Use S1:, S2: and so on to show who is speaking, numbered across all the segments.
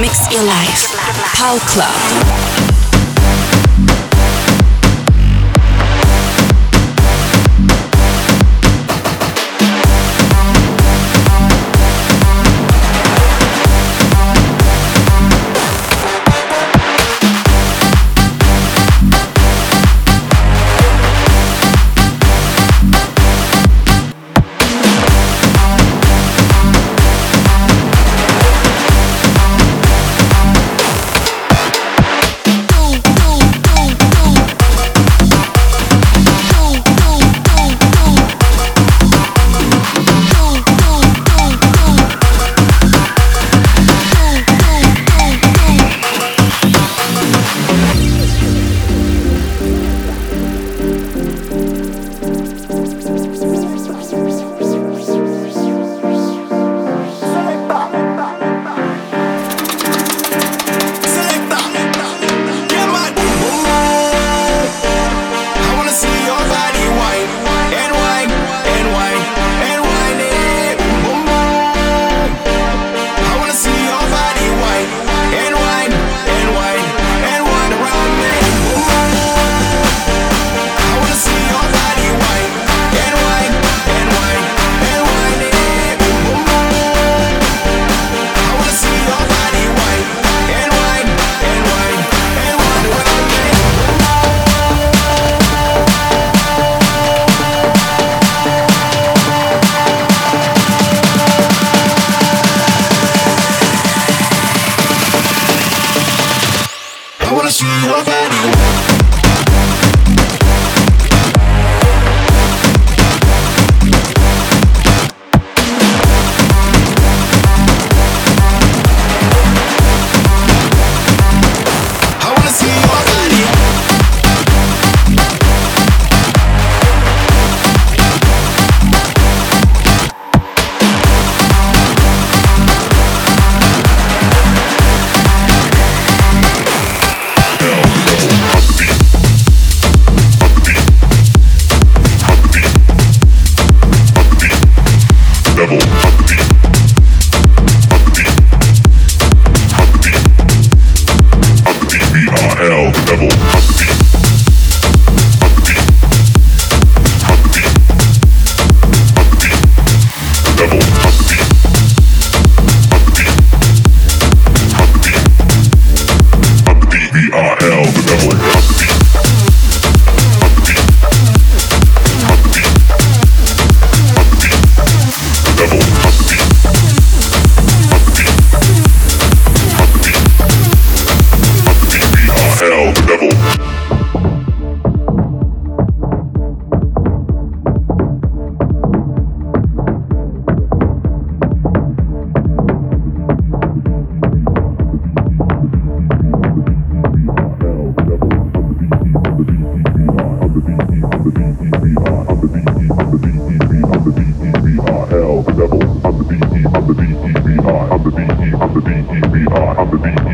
S1: Mix your life. Pal Club.
S2: I'm the BEVI, I'm the BEVI, I'm the BEVI, I'm the BEVI,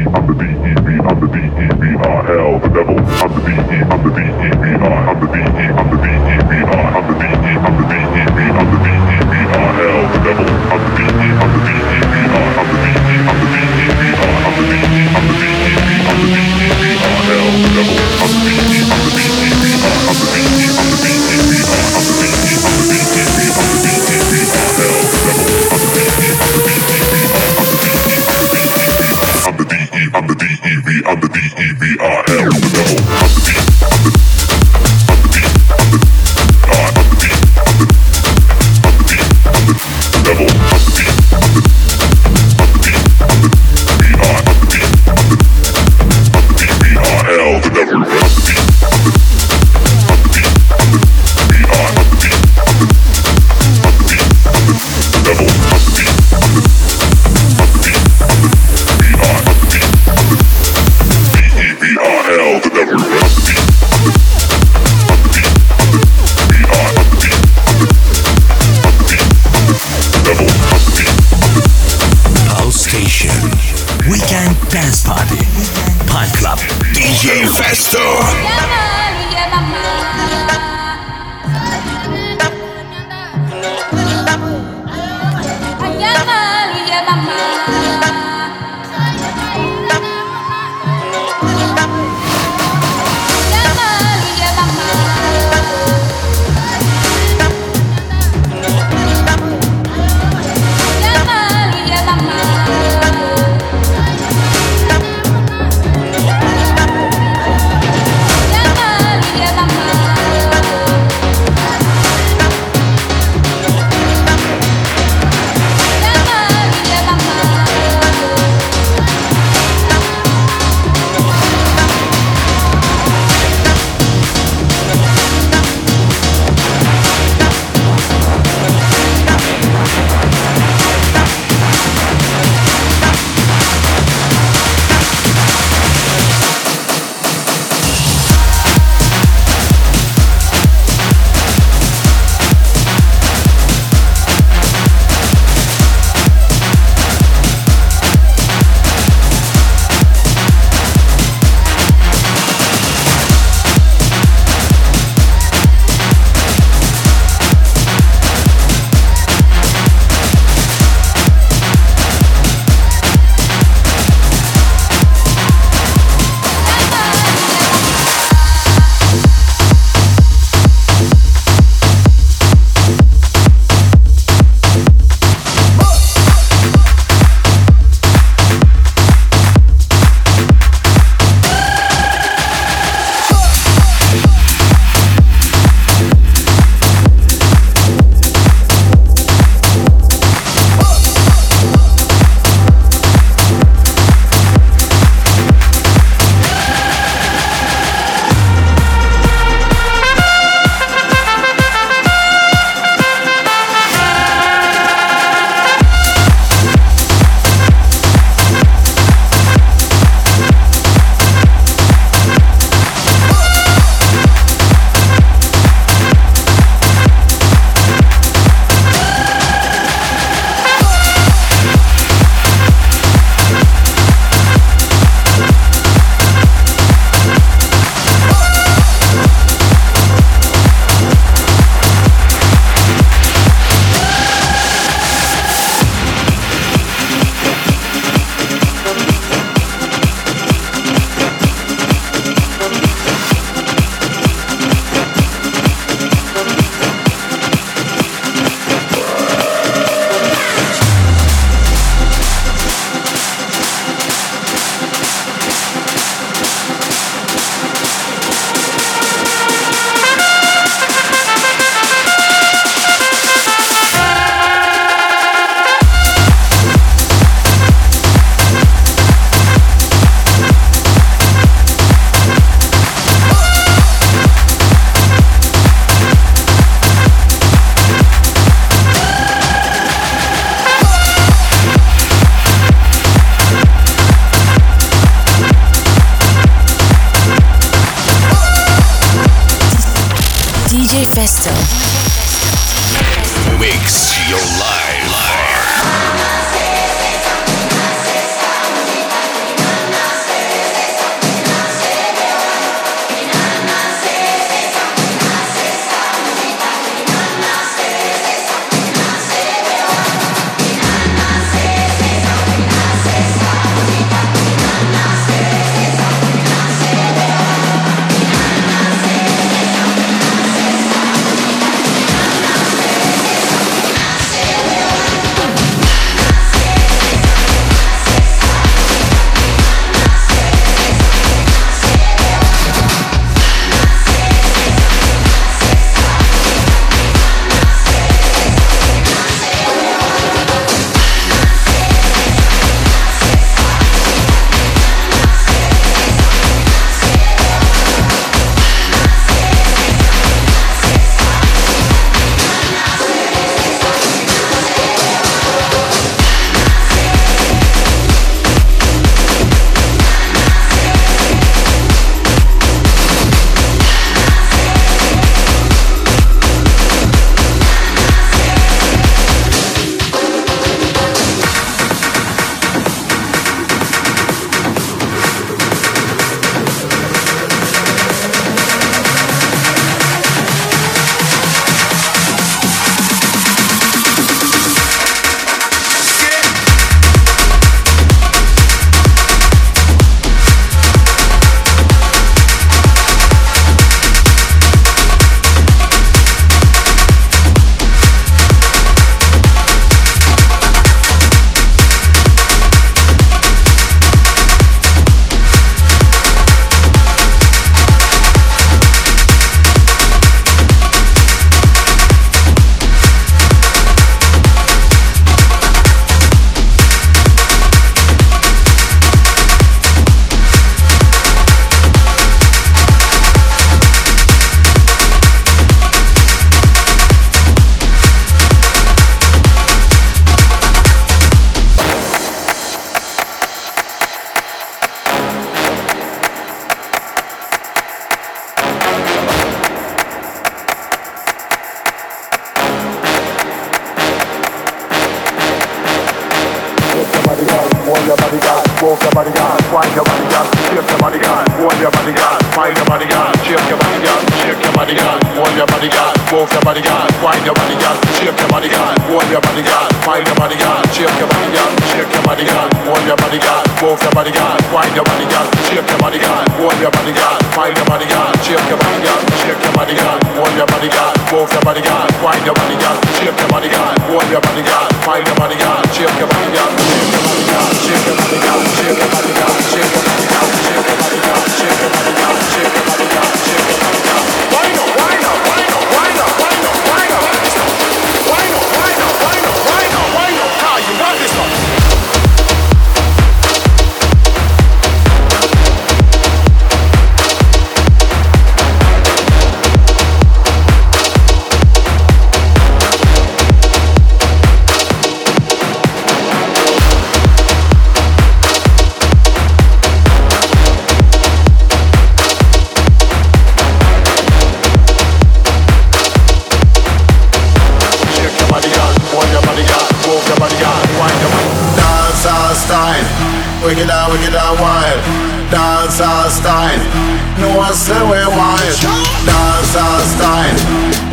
S2: your body down, wind your body God. shake your body God. wind your body God. wind your body God. shake your body God. shake your body God. wind your body God. move your body God. wind your body down, shake your body God. wind your body God. wind your body God. shake your body God. shake your body God. wind your body down. Move your body, girl. Wind your body, girl. Shake your body, girl. Hold your body, girl. Wind your body, girl. Shake your body, girl. Shake your body, girl. Hold your body, girl. Move your body, girl. Wind your body, girl. Shake your body, girl. Hold your body, girl. Wind your body, girl. Shake your body, girl. Shake your body, girl. Shake your body, girl. Shake your body, girl. Shake your body, girl. Shake your body, girl. Shake your body, girl. Shake your body,
S3: girl.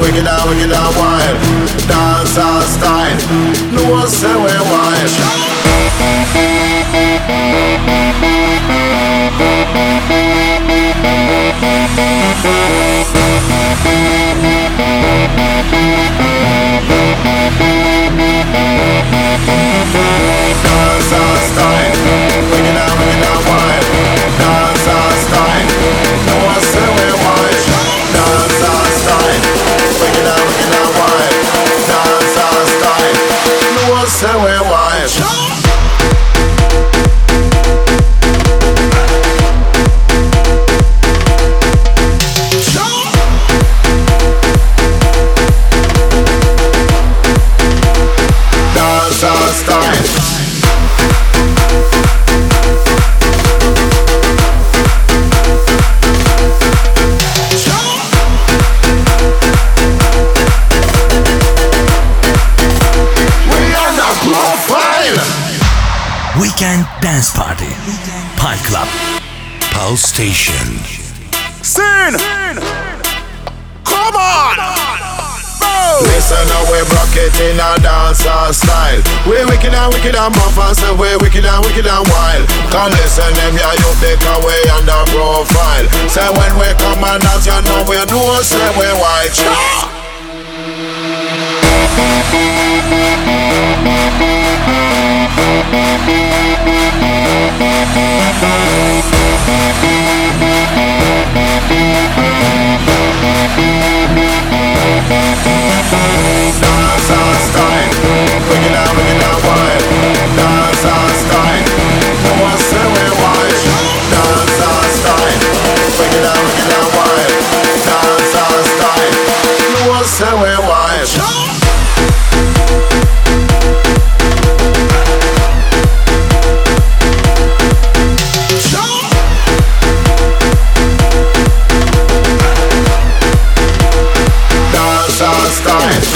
S3: Wicked and wicked and wild. Dancehall style, no one say we wild.
S4: Station.
S2: Sin! Come on!
S3: Listen now we rock it in a dancehall style We wicked and wicked and buff and say we wicked and wicked and wild Can listen them yeah you take away on the profile Say when we come and dance you know we know say we white Sure.
S2: Star, star, sky, bringing out, bringing
S5: time.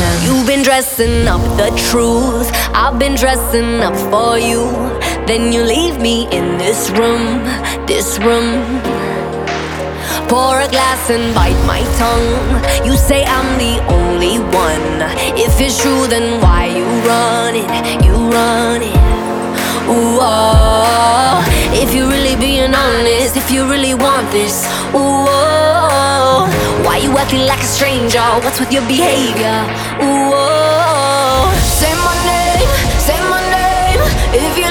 S5: You've been dressing up the truth. I've been dressing up for you. Then you leave me in this room, this room. Pour a glass and bite my tongue. You say I'm the only one. If it's true, then why you run it? You run it. Ooh, oh. If you're really being honest, if you really want this, ooh, oh. Why you acting like a stranger? What's with your behavior? Ooh, oh. oh. say my name, say my name. If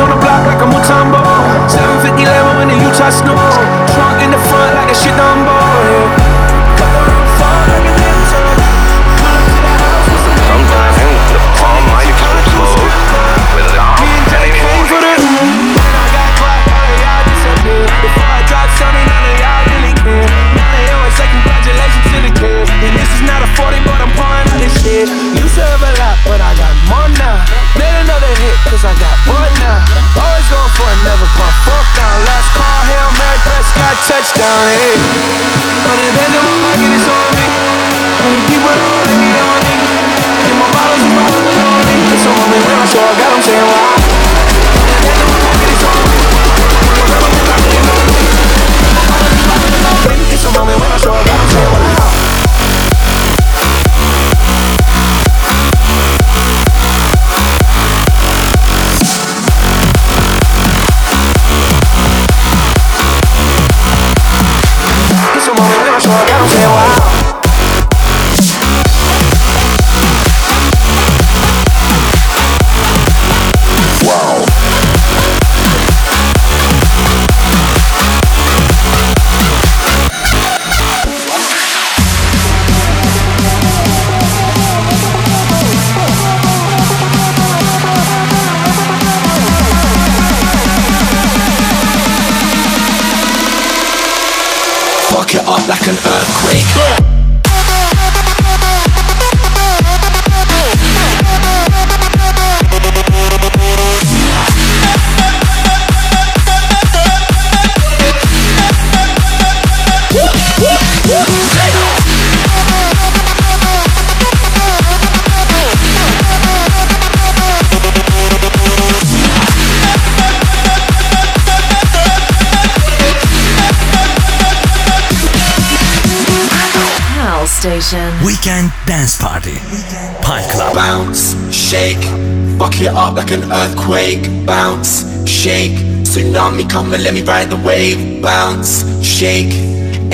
S6: on the block like a Mutombo. 750 level in the Utah snow Trunk in the front like a shit done boy. touchdown, hey. Hundred bands my pocket, on me. Hundred people let me on me. Get my bottles and my bottles on me. It's on me when I show up, got saying why.
S4: Weekend Dance Party. Pal Club.
S7: Bounce, shake, fuck it up like an earthquake. Bounce, shake, tsunami come and let me ride the wave. Bounce, shake.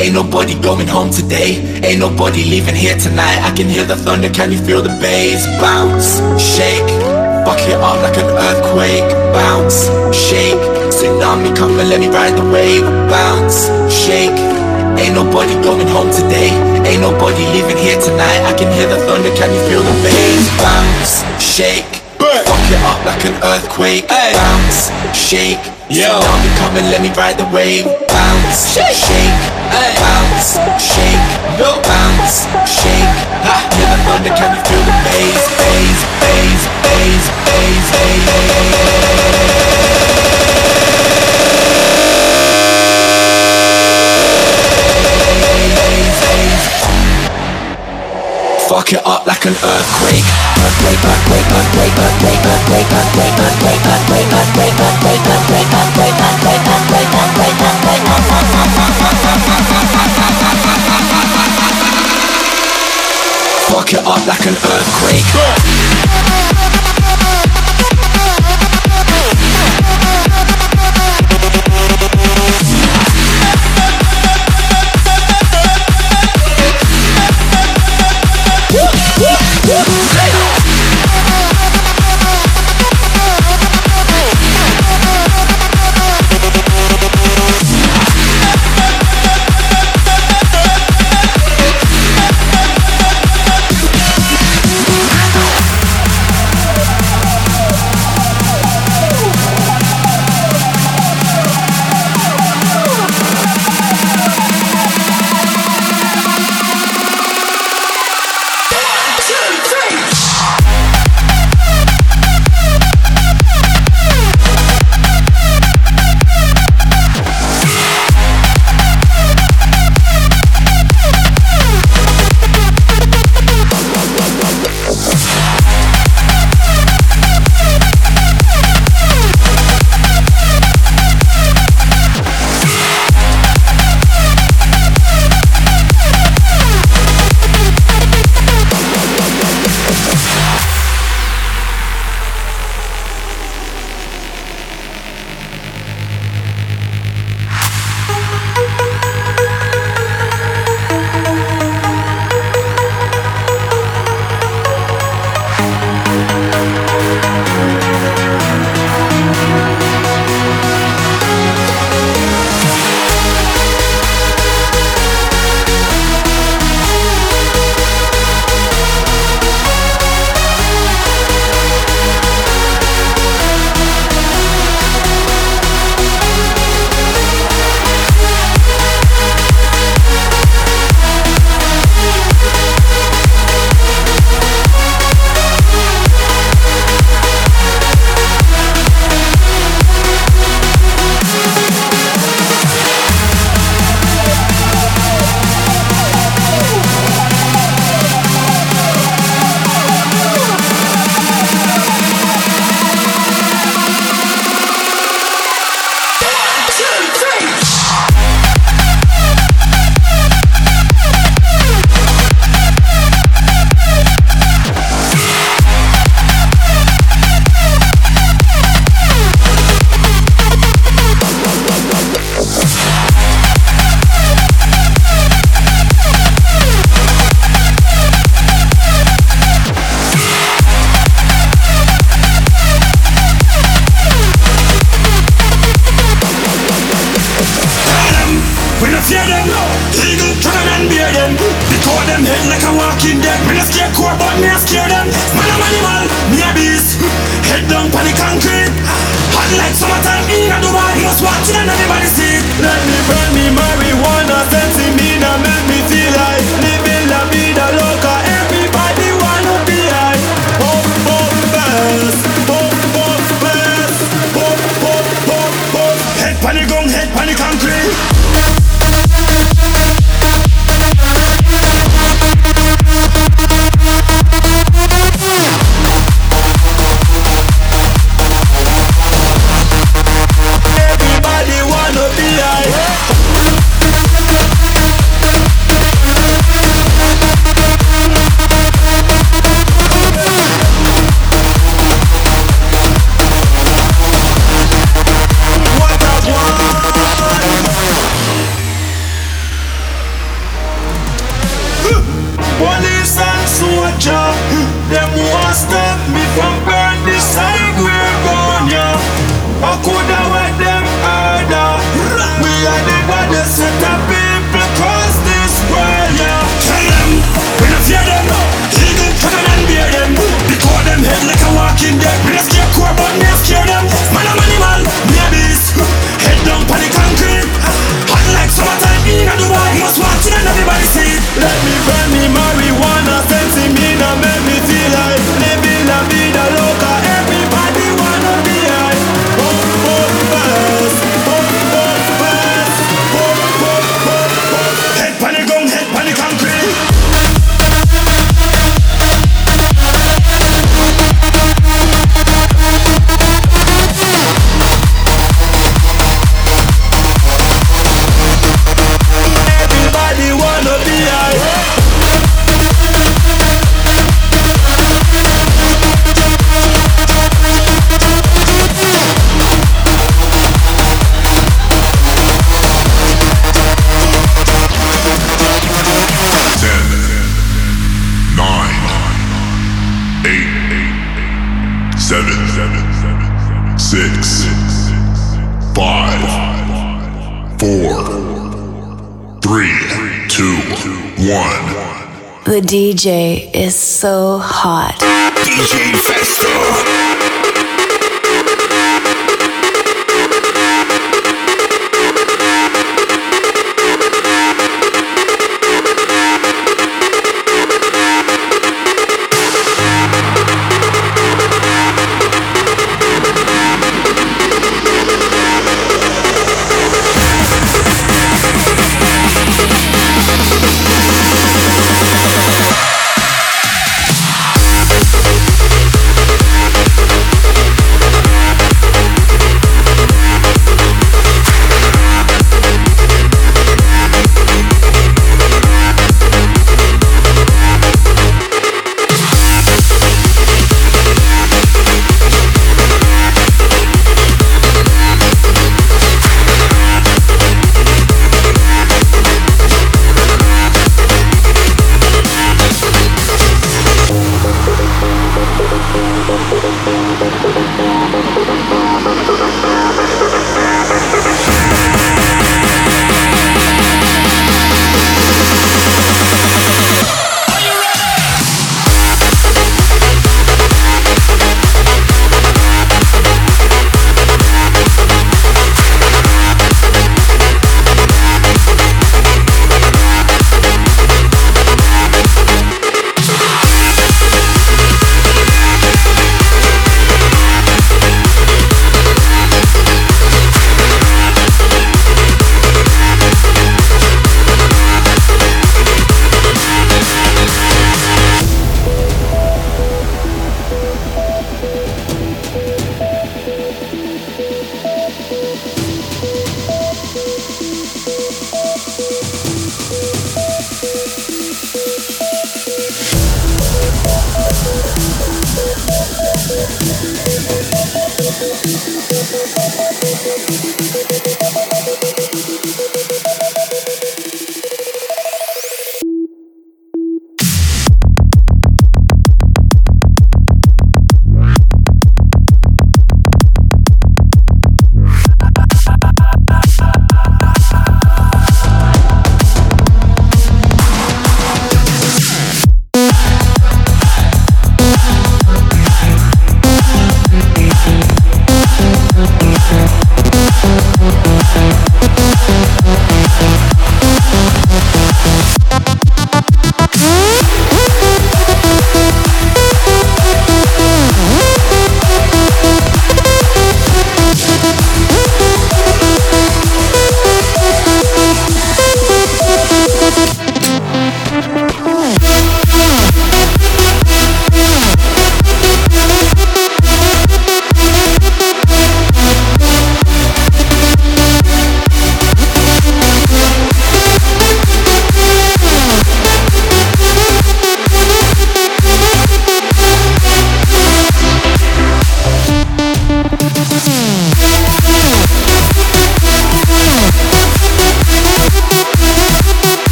S7: Ain't nobody going home today. Ain't nobody leaving here tonight. I can hear the thunder, can you feel the bass? Bounce, shake, fuck it up like an earthquake. Bounce, shake, tsunami come and let me ride the wave. Bounce, shake.
S8: Ain't nobody going home today. Ain't nobody leaving here tonight. I can hear the thunder, can you feel the bass? Bounce, shake, fuck it up like an earthquake. Bounce, shake, Yo. Tsunami come and let me ride the wave. Bounce, shake, shake, bounce, shake, No bounce, shake. Ha, hear the thunder, can you feel the bass? Bass, bass, bass, bass, Fuck it up like an earthquake. Earthquake, earthquake, earthquake, earthquake, earthquake, earthquake, earthquake, earthquake, earthquake, earthquake, earthquake, earthquake, earthquake, earthquake, earthquake, earthquake. Fuck it up like an earthquake.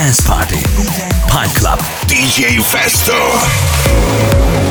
S9: Dance Party. Pal
S1: Club. DJ
S4: Festo.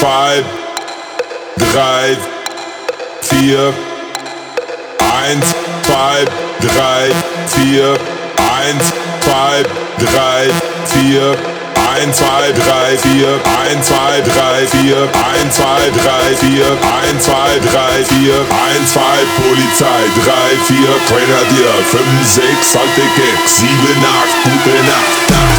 S9: 5, 3, 4, 1, 5, 3, 4, 1, 5, 3, 4, 1, 2, 3, 4, 1, 2, 3, 4, 1, 2, 3, 4, 1, 2, 3, 4, 1, 2, Polizei, 3, 4, Grenadier, 5, 6, alte Gag, 7, 8, gute Nacht.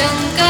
S10: Shankar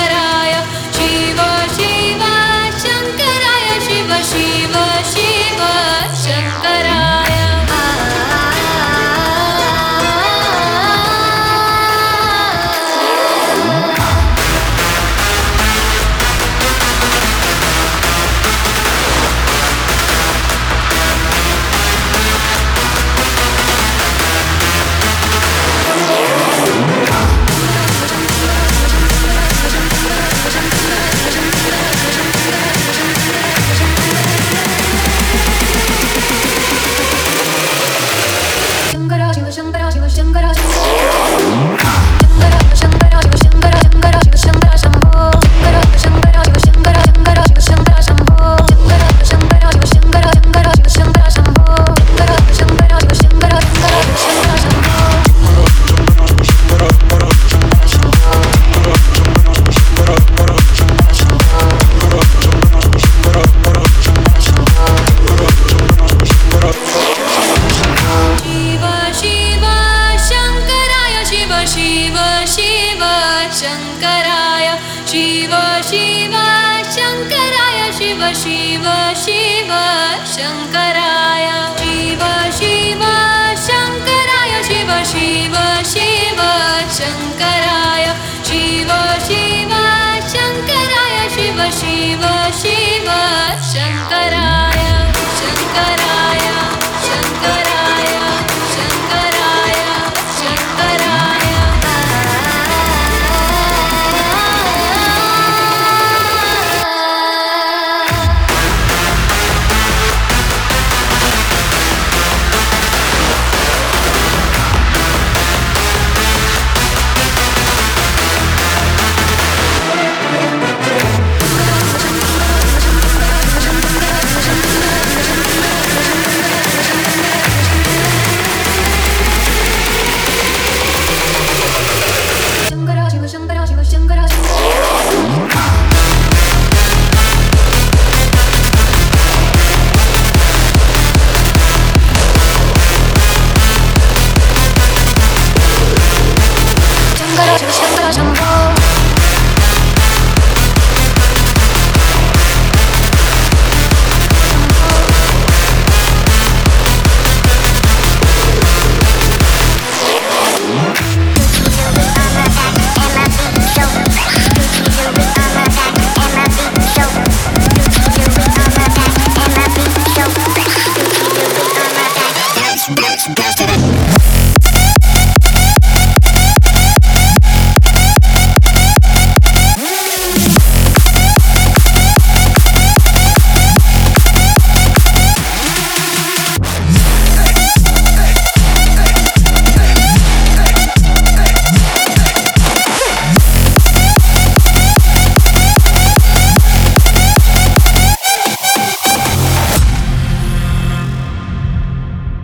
S10: Shiv Shiv Shankara.